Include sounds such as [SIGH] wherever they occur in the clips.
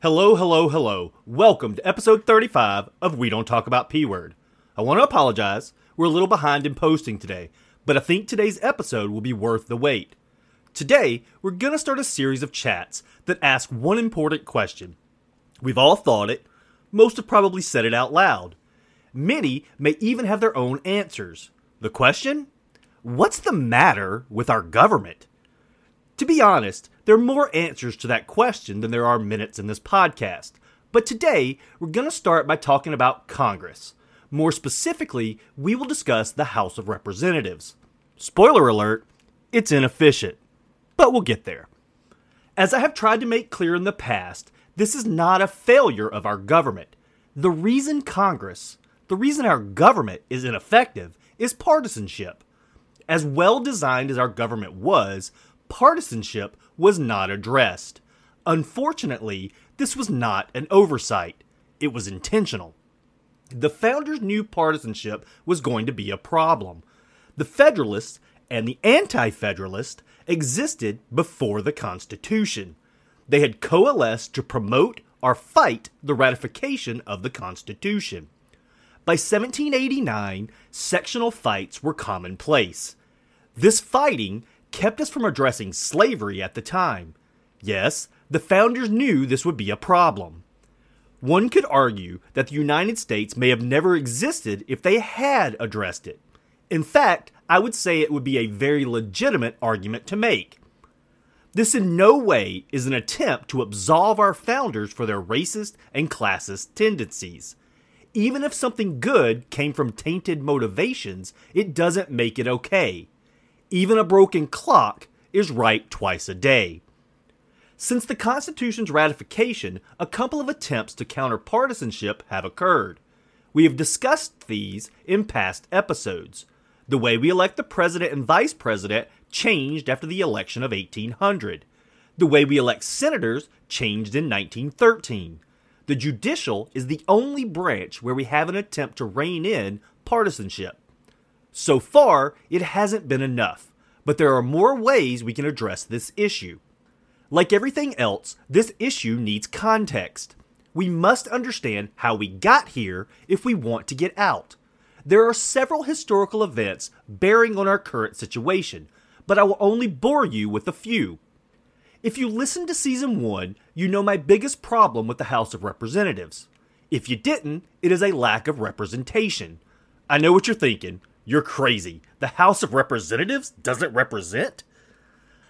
Hello, hello, hello. Welcome to episode 35 of We Don't Talk About P Word. I want to apologize. We're a little behind in posting today, but I think today's episode will be worth the wait. Today, we're going to start a series of chats that ask one important question. We've all thought it, most have probably said it out loud. Many may even have their own answers. The question? What's the matter with our government? To be honest, there are more answers to that question than there are minutes in this podcast. But today, we're going to start by talking about Congress. More specifically, we will discuss the House of Representatives. Spoiler alert, it's inefficient. But we'll get there. As I have tried to make clear in the past, this is not a failure of our government. The reason Congress, the reason our government is ineffective, is partisanship. As well designed as our government was, partisanship was not addressed. Unfortunately, this was not an oversight, it was intentional. The founders knew partisanship was going to be a problem. The Federalists and the Anti Federalists existed before the Constitution. They had coalesced to promote or fight the ratification of the Constitution. By 1789, sectional fights were commonplace. This fighting kept us from addressing slavery at the time. Yes, the founders knew this would be a problem. One could argue that the United States may have never existed if they had addressed it. In fact, I would say it would be a very legitimate argument to make. This in no way is an attempt to absolve our founders for their racist and classist tendencies. Even if something good came from tainted motivations, it doesn't make it okay. Even a broken clock is right twice a day. Since the Constitution's ratification, a couple of attempts to counter partisanship have occurred. We have discussed these in past episodes. The way we elect the president and vice president changed after the election of 1800. The way we elect senators changed in 1913. The judicial is the only branch where we have an attempt to rein in partisanship. So far, it hasn't been enough, but there are more ways we can address this issue. Like everything else, this issue needs context. We must understand how we got here if we want to get out. There are several historical events bearing on our current situation, but I will only bore you with a few. If you listened to season 1, you know my biggest problem with the House of Representatives. If you didn't, it is a lack of representation. I know what you're thinking. You're crazy. The House of Representatives doesn't represent?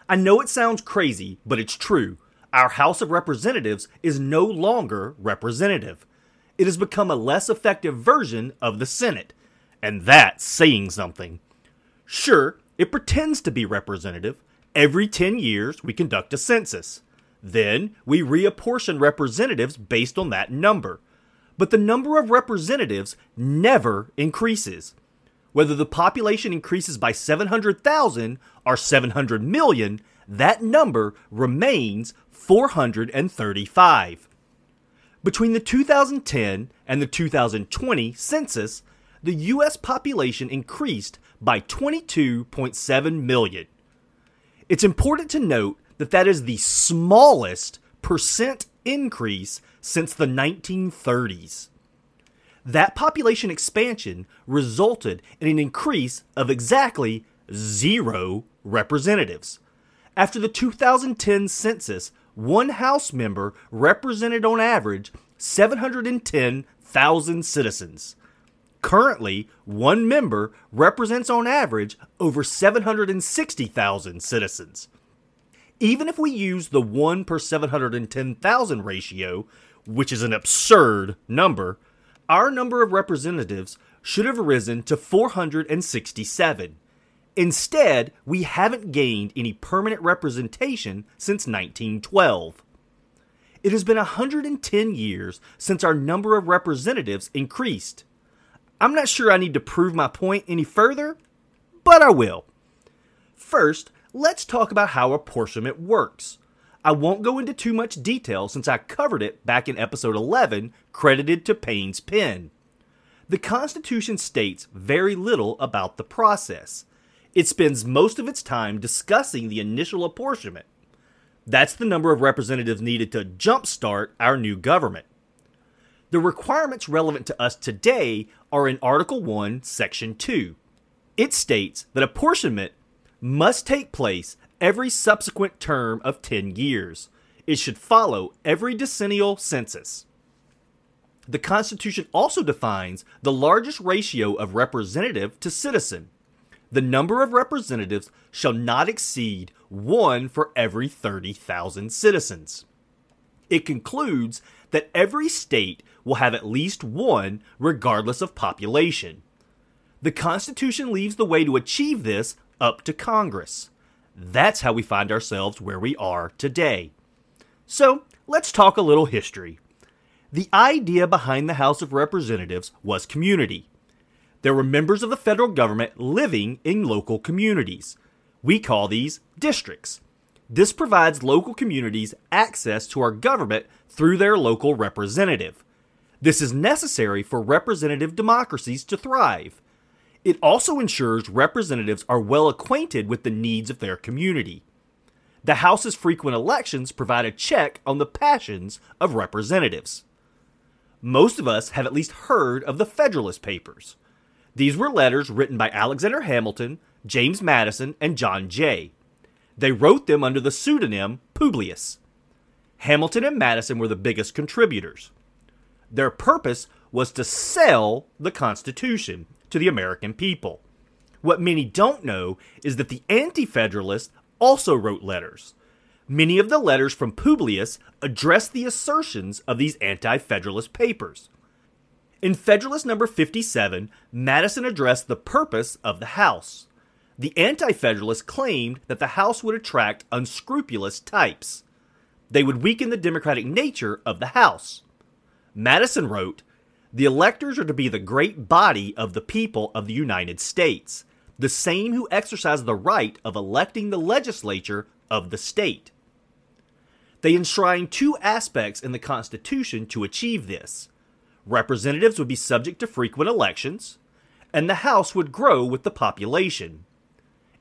I know it sounds crazy, but it's true. Our House of Representatives is no longer representative. It has become a less effective version of the Senate, and that's saying something. Sure, it pretends to be representative. Every 10 years, we conduct a census. Then, we reapportion representatives based on that number. But the number of representatives never increases. Whether the population increases by 700,000 or 700 million, that number remains 435. Between the 2010 and the 2020 census, the U.S. population increased by 22.7 million. It's important to note that that is the smallest percent increase since the 1930s. That population expansion resulted in an increase of exactly zero representatives. After the 2010 census, one House member represented on average 710,000 citizens. Currently, one member represents on average over 760,000 citizens. Even if we use the 1 per 710,000 ratio, which is an absurd number, our number of representatives should have risen to 467. Instead, we haven't gained any permanent representation since 1912. It has been 110 years since our number of representatives increased. I'm not sure I need to prove my point any further, but I will. First, let's talk about how apportionment works. I won't go into too much detail since I covered it back in episode 11, credited to Payne's pen. The Constitution states very little about the process. It spends most of its time discussing the initial apportionment. That's the number of representatives needed to jumpstart our new government. The requirements relevant to us today are in Article 1, Section 2. It states that apportionment must take place every subsequent term of 10 years. It should follow every decennial census. The Constitution also defines the largest ratio of representative to citizen. The number of representatives shall not exceed one for every 30,000 citizens. It concludes that every state will have at least one, regardless of population. The Constitution leaves the way to achieve this up to Congress. That's how we find ourselves where we are today. So, let's talk a little history. The idea behind the House of Representatives was community. There were members of the federal government living in local communities. We call these districts. This provides local communities access to our government through their local representative. This is necessary for representative democracies to thrive. It also ensures representatives are well acquainted with the needs of their community. The House's frequent elections provide a check on the passions of representatives. Most of us have at least heard of the Federalist Papers. These were letters written by Alexander Hamilton, James Madison, and John Jay. They wrote them under the pseudonym Publius. Hamilton and Madison were the biggest contributors. Their purpose was to sell the Constitution to the American people. What many don't know is that the Anti Federalists also wrote letters. Many of the letters from Publius address the assertions of these Anti Federalist papers. In Federalist number 57, Madison addressed the purpose of the House. The Anti Federalists claimed that the House would attract unscrupulous types. They would weaken the democratic nature of the House. Madison wrote, The electors are to be the great body of the people of the United States, the same who exercise the right of electing the legislature of the state. They enshrine two aspects in the Constitution to achieve this. Representatives would be subject to frequent elections, and the House would grow with the population.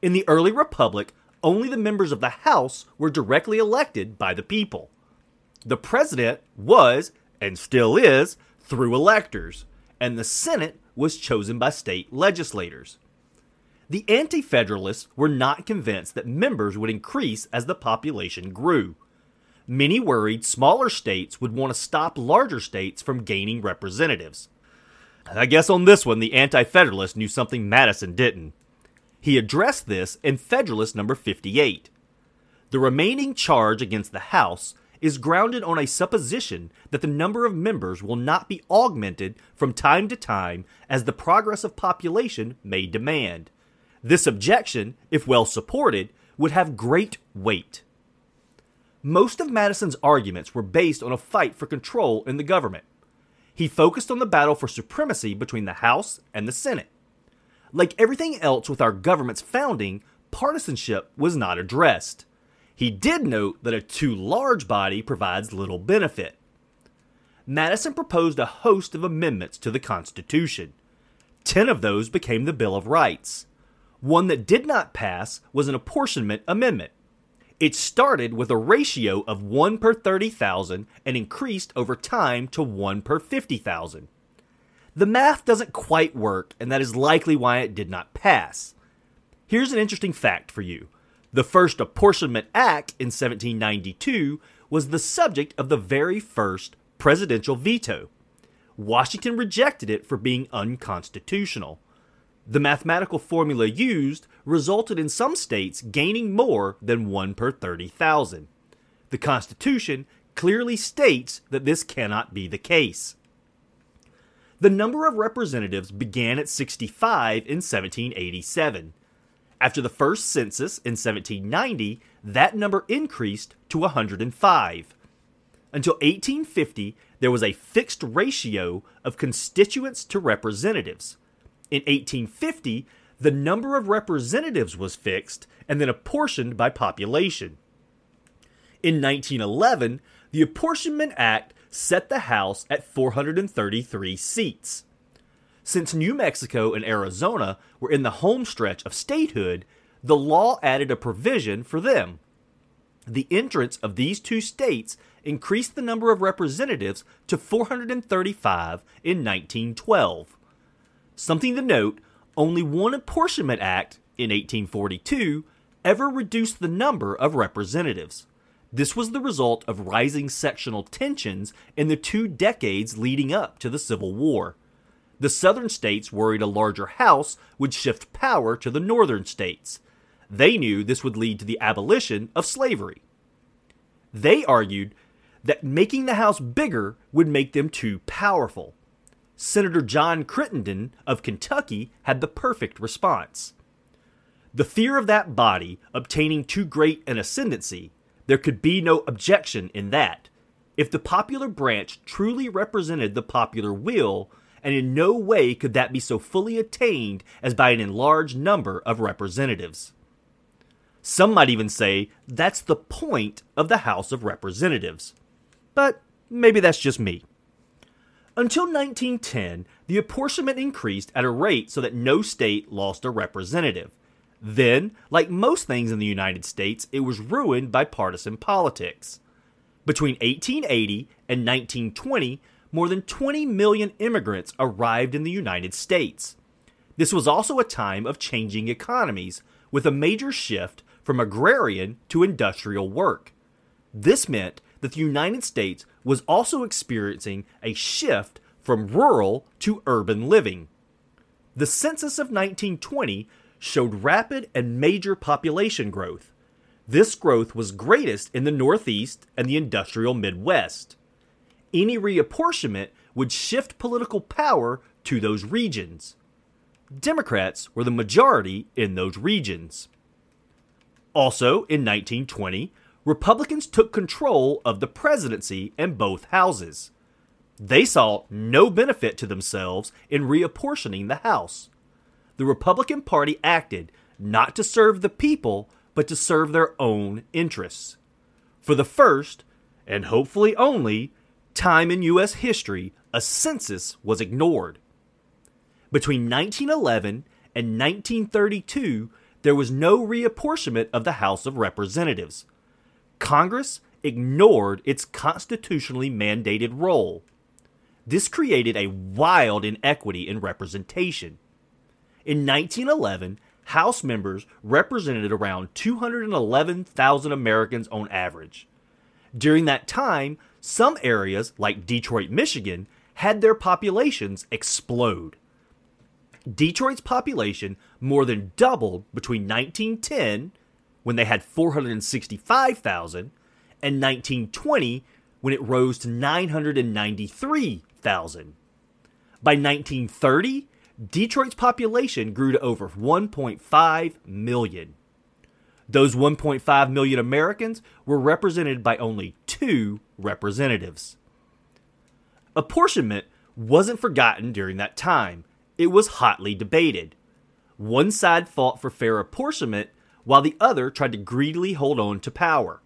In the early Republic, only the members of the House were directly elected by the people. The President was, and still is, through electors, and the Senate was chosen by state legislators. The Anti Federalists were not convinced that members would increase as the population grew. Many worried smaller states would want to stop larger states from gaining representatives. I guess on this one, the Anti Federalists knew something Madison didn't. He addressed this in Federalist number 58. The remaining charge against the House is grounded on a supposition that the number of members will not be augmented from time to time as the progress of population may demand. This objection, if well supported, would have great weight. Most of Madison's arguments were based on a fight for control in the government. He focused on the battle for supremacy between the House and the Senate. Like everything else with our government's founding, partisanship was not addressed. He did note that a too large body provides little benefit. Madison proposed a host of amendments to the Constitution. Ten of those became the Bill of Rights. One that did not pass was an apportionment amendment. It started with a ratio of 1 per 30,000 and increased over time to 1 per 50,000. The math doesn't quite work, and that is likely why it did not pass. Here's an interesting fact for you the first Apportionment Act in 1792 was the subject of the very first presidential veto. Washington rejected it for being unconstitutional. The mathematical formula used resulted in some states gaining more than 1 per 30,000. The Constitution clearly states that this cannot be the case. The number of representatives began at 65 in 1787. After the first census in 1790, that number increased to 105. Until 1850, there was a fixed ratio of constituents to representatives. In 1850, the number of representatives was fixed and then apportioned by population. In 1911, the Apportionment Act set the House at 433 seats. Since New Mexico and Arizona were in the home stretch of statehood, the law added a provision for them. The entrance of these two states increased the number of representatives to 435 in 1912. Something to note only one Apportionment Act in 1842 ever reduced the number of representatives. This was the result of rising sectional tensions in the two decades leading up to the Civil War. The southern states worried a larger House would shift power to the northern states. They knew this would lead to the abolition of slavery. They argued that making the House bigger would make them too powerful. Senator John Crittenden of Kentucky had the perfect response. The fear of that body obtaining too great an ascendancy, there could be no objection in that. If the popular branch truly represented the popular will, and in no way could that be so fully attained as by an enlarged number of representatives. Some might even say that's the point of the House of Representatives. But maybe that's just me. Until 1910, the apportionment increased at a rate so that no state lost a representative. Then, like most things in the United States, it was ruined by partisan politics. Between 1880 and 1920, more than 20 million immigrants arrived in the United States. This was also a time of changing economies, with a major shift from agrarian to industrial work. This meant that the United States was also experiencing a shift from rural to urban living. The census of 1920 showed rapid and major population growth. This growth was greatest in the Northeast and the industrial Midwest any reapportionment would shift political power to those regions. Democrats were the majority in those regions. Also, in 1920, Republicans took control of the presidency and both houses. They saw no benefit to themselves in reapportioning the House. The Republican Party acted not to serve the people, but to serve their own interests. For the first, and hopefully only, time in U.S. history, a census was ignored. Between 1911 and 1932, there was no reapportionment of the House of Representatives. Congress ignored its constitutionally mandated role. This created a wild inequity in representation. In 1911, House members represented around 211,000 Americans on average. During that time, some areas, like Detroit, Michigan, had their populations explode. Detroit's population more than doubled between 1910, when they had 465,000, and 1920, when it rose to 993,000. By 1930, Detroit's population grew to over 1.5 million. Those 1.5 million Americans were represented by only two representatives. Apportionment wasn't forgotten during that time, it was hotly debated. One side fought for fair apportionment, while the other tried to greedily hold on to power.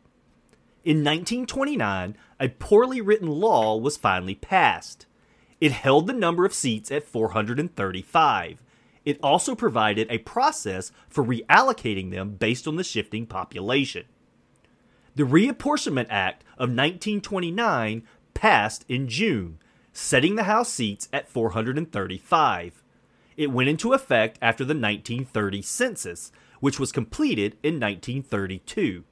In 1929, a poorly written law was finally passed. It held the number of seats at 435, it also provided a process for reallocating them based on the shifting population. The Reapportionment Act of 1929 passed in June, setting the House seats at 435. It went into effect after the 1930 census, which was completed in 1932.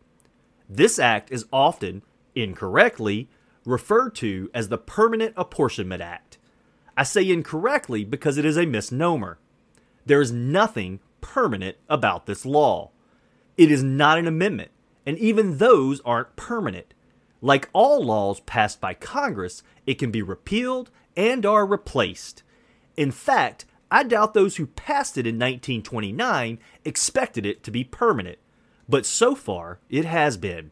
This act is often, incorrectly, referred to as the Permanent Apportionment Act. I say incorrectly because it is a misnomer. There is nothing permanent about this law. It is not an amendment, and even those aren't permanent. Like all laws passed by Congress, it can be repealed and are replaced. In fact, I doubt those who passed it in 1929 expected it to be permanent, but so far it has been.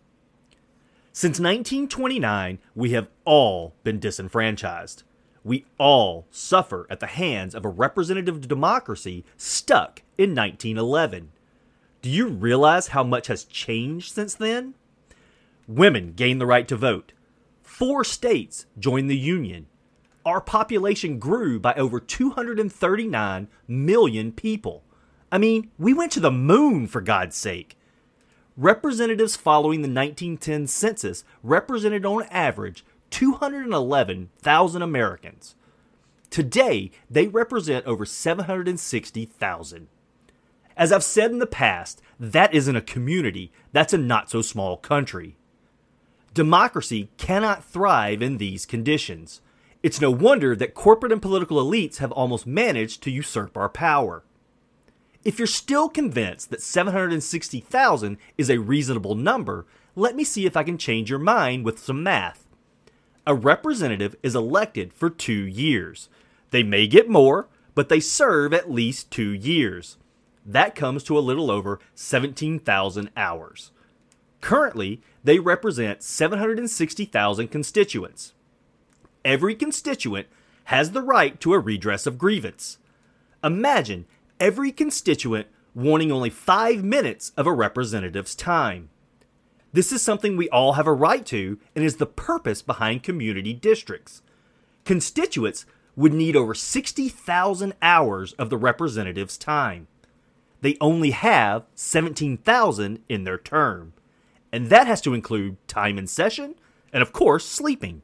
Since 1929, we have all been disenfranchised we all suffer at the hands of a representative democracy stuck in 1911. Do you realize how much has changed since then? Women gained the right to vote. Four states joined the Union. Our population grew by over 239 million people. I mean, we went to the moon for God's sake. representatives following the 1910 census represented on average 211,000 Americans. Today, they represent over 760,000. As I've said in the past, that isn't a community, that's a not so small country. Democracy cannot thrive in these conditions. It's no wonder that corporate and political elites have almost managed to usurp our power. If you're still convinced that 760,000 is a reasonable number, let me see if I can change your mind with some math. A representative is elected for two years. They may get more, but they serve at least two years. That comes to a little over 17,000 hours. Currently, they represent 760,000 constituents. Every constituent has the right to a redress of grievance. Imagine every constituent wanting only five minutes of a representative's time. This is something we all have a right to and is the purpose behind community districts. Constituents would need over 60,000 hours of the representative's time. They only have 17,000 in their term, and that has to include time in session and, of course, sleeping.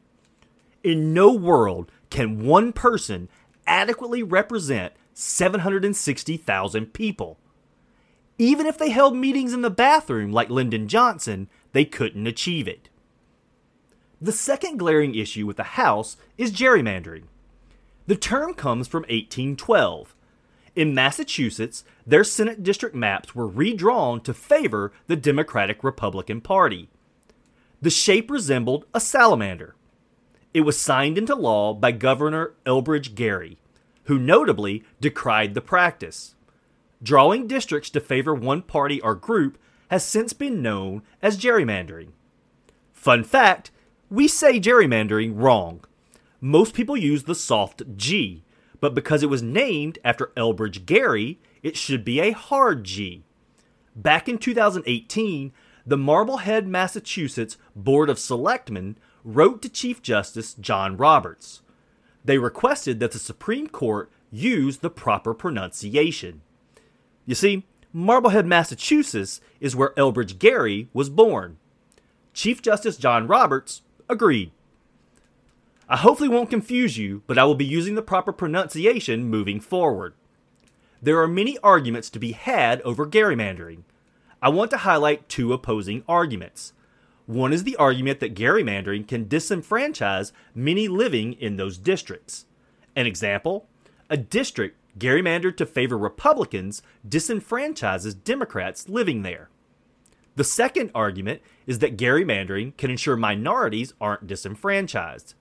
In no world can one person adequately represent 760,000 people. Even if they held meetings in the bathroom like Lyndon Johnson, they couldn't achieve it. The second glaring issue with the House is gerrymandering. The term comes from 1812. In Massachusetts, their Senate district maps were redrawn to favor the Democratic Republican Party. The shape resembled a salamander. It was signed into law by Governor Elbridge Gerry who notably decried the practice. Drawing districts to favor one party or group has since been known as gerrymandering. Fun fact we say gerrymandering wrong. Most people use the soft G, but because it was named after Elbridge Gerry, it should be a hard G. Back in 2018, the Marblehead, Massachusetts Board of Selectmen wrote to Chief Justice John Roberts they requested that the Supreme Court use the proper pronunciation. You see, Marblehead, Massachusetts is where Elbridge Gerry was born. Chief Justice John Roberts agreed. I hopefully won't confuse you, but I will be using the proper pronunciation moving forward. There are many arguments to be had over gerrymandering. I want to highlight two opposing arguments. One is the argument that gerrymandering can disenfranchise many living in those districts. An example a district gerrymandered to favor Republicans disenfranchises Democrats living there. The second argument is that gerrymandering can ensure minorities aren't disenfranchised.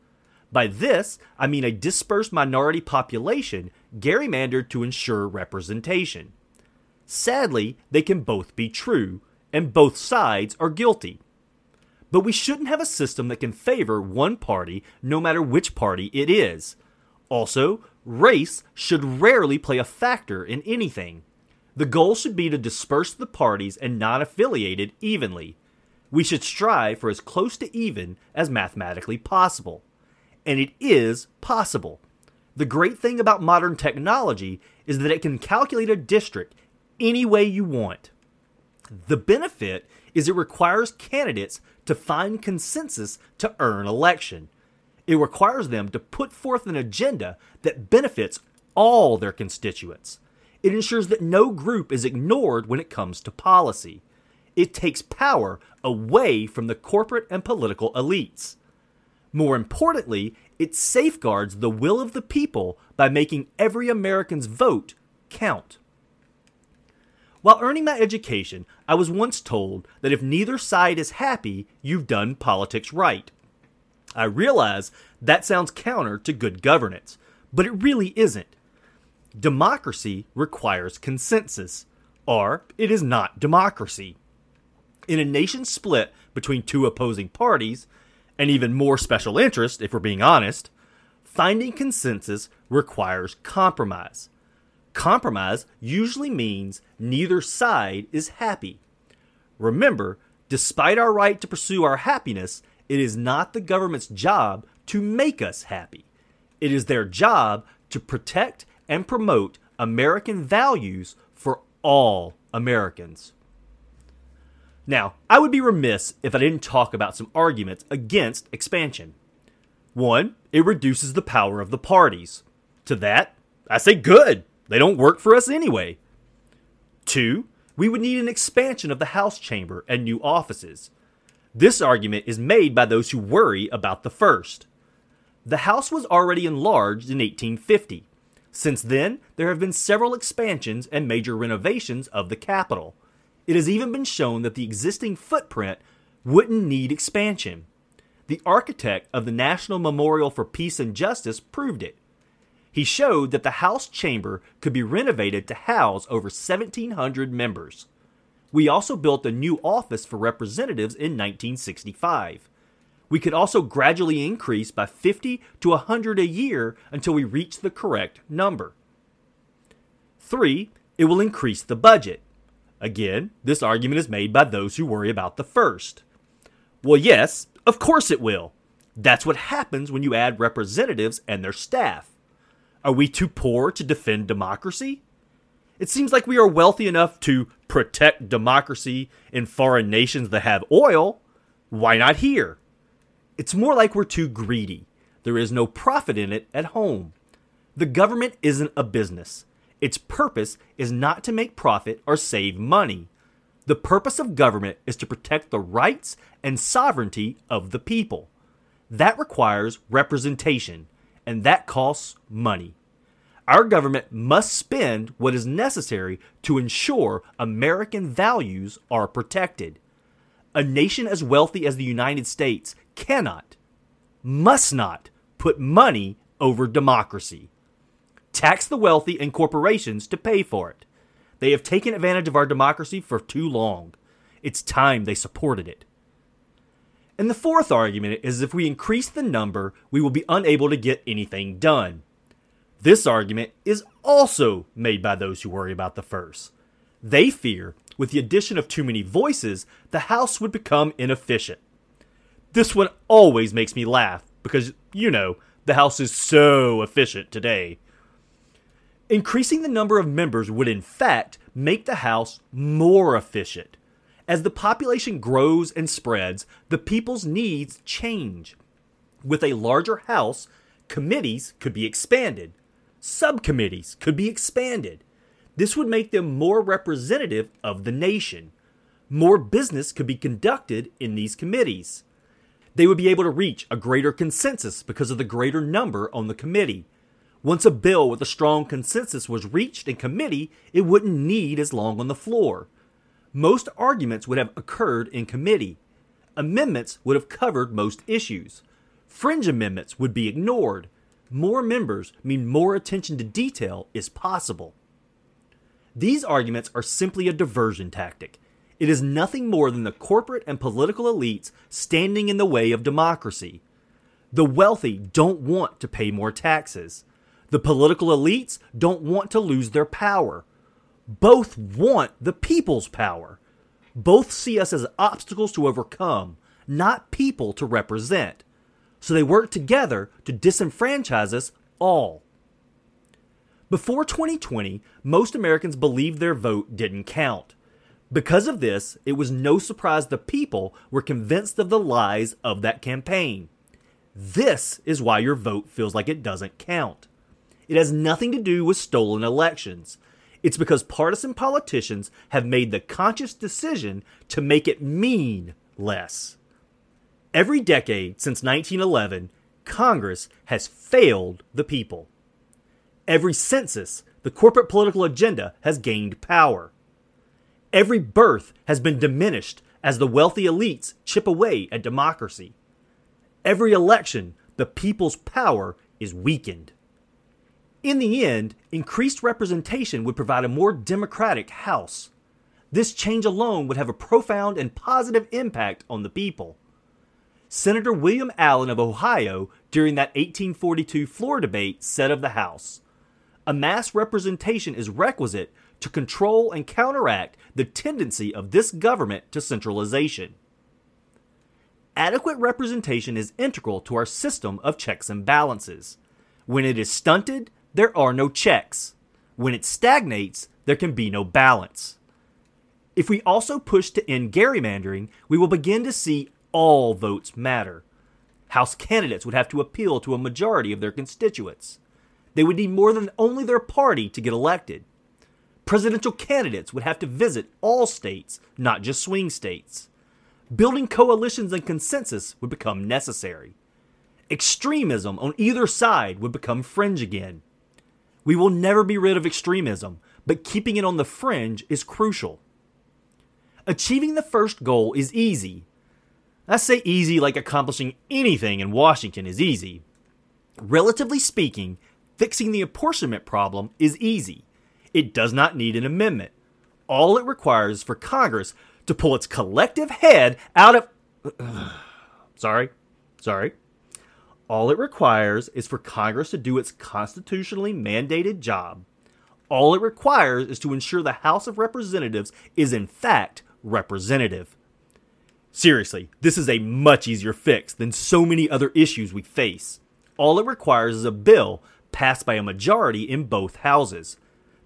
By this, I mean a dispersed minority population gerrymandered to ensure representation. Sadly, they can both be true, and both sides are guilty. But we shouldn't have a system that can favor one party no matter which party it is. Also, race should rarely play a factor in anything. The goal should be to disperse the parties and non affiliated evenly. We should strive for as close to even as mathematically possible. And it is possible. The great thing about modern technology is that it can calculate a district any way you want. The benefit is it requires candidates to find consensus to earn election. It requires them to put forth an agenda that benefits all their constituents. It ensures that no group is ignored when it comes to policy. It takes power away from the corporate and political elites. More importantly, it safeguards the will of the people by making every American's vote count. While earning my education, I was once told that if neither side is happy, you've done politics right. I realize that sounds counter to good governance, but it really isn't. Democracy requires consensus, or it is not democracy. In a nation split between two opposing parties, and even more special interest, if we're being honest, finding consensus requires compromise. Compromise usually means neither side is happy. Remember, despite our right to pursue our happiness, it is not the government's job to make us happy. It is their job to protect and promote American values for all Americans. Now, I would be remiss if I didn't talk about some arguments against expansion. One, it reduces the power of the parties. To that, I say good. They don't work for us anyway. Two, we would need an expansion of the House chamber and new offices. This argument is made by those who worry about the first. The House was already enlarged in 1850. Since then, there have been several expansions and major renovations of the Capitol. It has even been shown that the existing footprint wouldn't need expansion. The architect of the National Memorial for Peace and Justice proved it. He showed that the House chamber could be renovated to house over 1,700 members. We also built a new office for representatives in 1965. We could also gradually increase by 50 to 100 a year until we reach the correct number. 3. It will increase the budget. Again, this argument is made by those who worry about the first. Well, yes, of course it will. That's what happens when you add representatives and their staff. Are we too poor to defend democracy? It seems like we are wealthy enough to protect democracy in foreign nations that have oil. Why not here? It's more like we're too greedy. There is no profit in it at home. The government isn't a business. Its purpose is not to make profit or save money. The purpose of government is to protect the rights and sovereignty of the people. That requires representation, and that costs money. Our government must spend what is necessary to ensure American values are protected. A nation as wealthy as the United States cannot, must not put money over democracy. Tax the wealthy and corporations to pay for it. They have taken advantage of our democracy for too long. It's time they supported it. And the fourth argument is if we increase the number, we will be unable to get anything done. This argument is also made by those who worry about the first. They fear, with the addition of too many voices, the House would become inefficient. This one always makes me laugh because, you know, the House is so efficient today. Increasing the number of members would, in fact, make the House more efficient. As the population grows and spreads, the people's needs change. With a larger House, committees could be expanded, subcommittees could be expanded. This would make them more representative of the nation. More business could be conducted in these committees they would be able to reach a greater consensus because of the greater number on the committee. Once a bill with a strong consensus was reached in committee, it wouldn't need as long on the floor. Most arguments would have occurred in committee. Amendments would have covered most issues. Fringe amendments would be ignored. More members mean more attention to detail is possible. These arguments are simply a diversion tactic. It is nothing more than the corporate and political elites standing in the way of democracy. The wealthy don't want to pay more taxes. The political elites don't want to lose their power. Both want the people's power. Both see us as obstacles to overcome, not people to represent. So they worked together to disenfranchise us all. Before 2020, most Americans believed their vote didn't count. Because of this, it was no surprise the people were convinced of the lies of that campaign. This is why your vote feels like it doesn't count. It has nothing to do with stolen elections. It's because partisan politicians have made the conscious decision to make it mean less. Every decade since 1911, Congress has failed the people. Every census, the corporate political agenda has gained power. Every birth has been diminished as the wealthy elites chip away at democracy. Every election, the people's power is weakened. In the end, increased representation would provide a more democratic House. This change alone would have a profound and positive impact on the people. Senator William Allen of Ohio, during that 1842 floor debate, said of the House A mass representation is requisite to control and counteract the tendency of this government to centralization. Adequate representation is integral to our system of checks and balances. When it is stunted, there are no checks. When it stagnates, there can be no balance. If we also push to end gerrymandering, we will begin to see all votes matter. House candidates would have to appeal to a majority of their constituents. They would need more than only their party to get elected. Presidential candidates would have to visit all states, not just swing states. Building coalitions and consensus would become necessary. Extremism on either side would become fringe again. We will never be rid of extremism, but keeping it on the fringe is crucial. Achieving the first goal is easy. I say easy like accomplishing anything in Washington is easy. Relatively speaking, fixing the apportionment problem is easy. It does not need an amendment. All it requires is for Congress to pull its collective head out of. [SIGHS] sorry, sorry. All it requires is for Congress to do its constitutionally mandated job. All it requires is to ensure the House of Representatives is in fact representative. Seriously, this is a much easier fix than so many other issues we face. All it requires is a bill passed by a majority in both houses.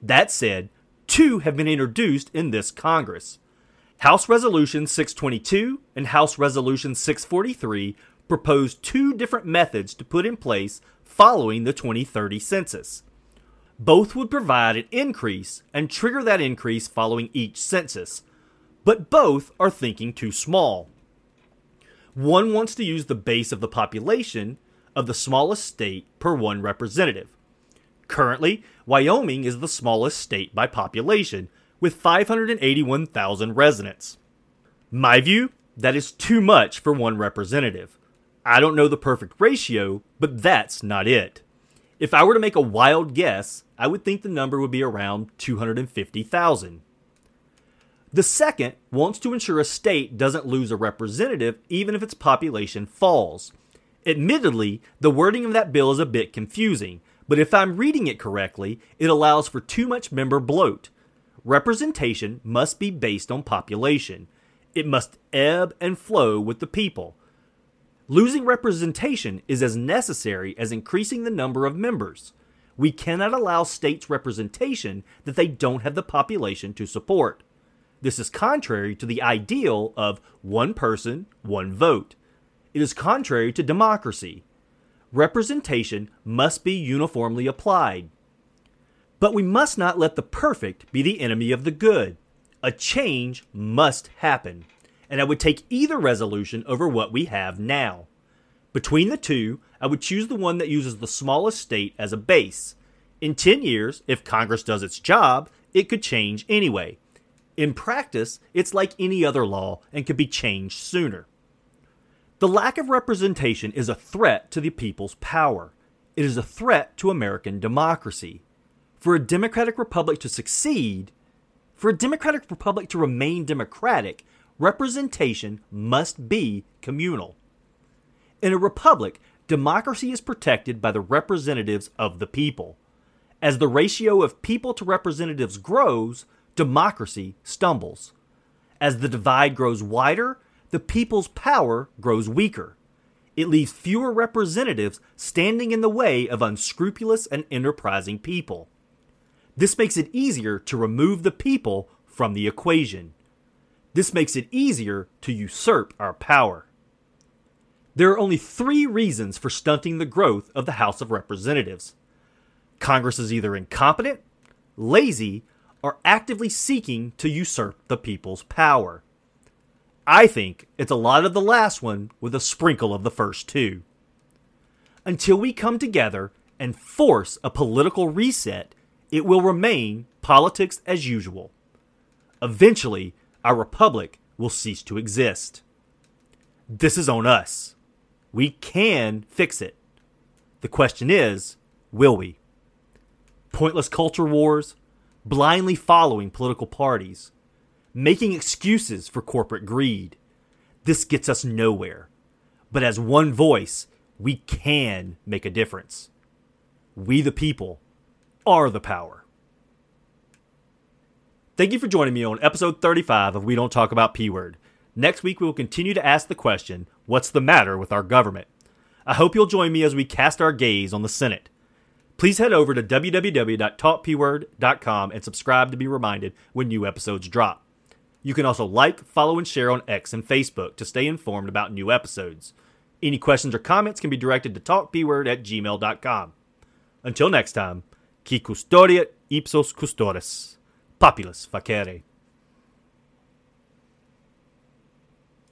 That said, two have been introduced in this Congress. House Resolution 622 and House Resolution 643 propose two different methods to put in place following the 2030 census. Both would provide an increase and trigger that increase following each census, but both are thinking too small. One wants to use the base of the population of the smallest state per one representative. Currently, Wyoming is the smallest state by population, with 581,000 residents. My view, that is too much for one representative. I don't know the perfect ratio, but that's not it. If I were to make a wild guess, I would think the number would be around 250,000. The second wants to ensure a state doesn't lose a representative even if its population falls. Admittedly, the wording of that bill is a bit confusing, but if I'm reading it correctly, it allows for too much member bloat. Representation must be based on population. It must ebb and flow with the people. Losing representation is as necessary as increasing the number of members. We cannot allow states representation that they don't have the population to support. This is contrary to the ideal of one person, one vote. It is contrary to democracy. Representation must be uniformly applied. But we must not let the perfect be the enemy of the good. A change must happen, and I would take either resolution over what we have now. Between the two, I would choose the one that uses the smallest state as a base. In 10 years, if Congress does its job, it could change anyway. In practice, it's like any other law and could be changed sooner. The lack of representation is a threat to the people's power. It is a threat to American democracy. For a democratic republic to succeed, for a democratic republic to remain democratic, representation must be communal. In a republic, democracy is protected by the representatives of the people. As the ratio of people to representatives grows, democracy stumbles. As the divide grows wider, the people's power grows weaker. It leaves fewer representatives standing in the way of unscrupulous and enterprising people. This makes it easier to remove the people from the equation. This makes it easier to usurp our power. There are only three reasons for stunting the growth of the House of Representatives Congress is either incompetent, lazy, or actively seeking to usurp the people's power. I think it's a lot of the last one with a sprinkle of the first two. Until we come together and force a political reset, it will remain politics as usual. Eventually, our republic will cease to exist. This is on us. We can fix it. The question is, will we? Pointless culture wars, blindly following political parties, making excuses for corporate greed. This gets us nowhere. But as one voice, we can make a difference. We, the people, are the power. Thank you for joining me on episode 35 of We Don't Talk About P Word. Next week, we will continue to ask the question what's the matter with our government? I hope you'll join me as we cast our gaze on the Senate. Please head over to www.talkpword.com and subscribe to be reminded when new episodes drop. You can also like, follow, and share on X and Facebook to stay informed about new episodes. Any questions or comments can be directed to talkpword at gmail.com. Until next time, qui custodiet ipsos custodes. Populus facere.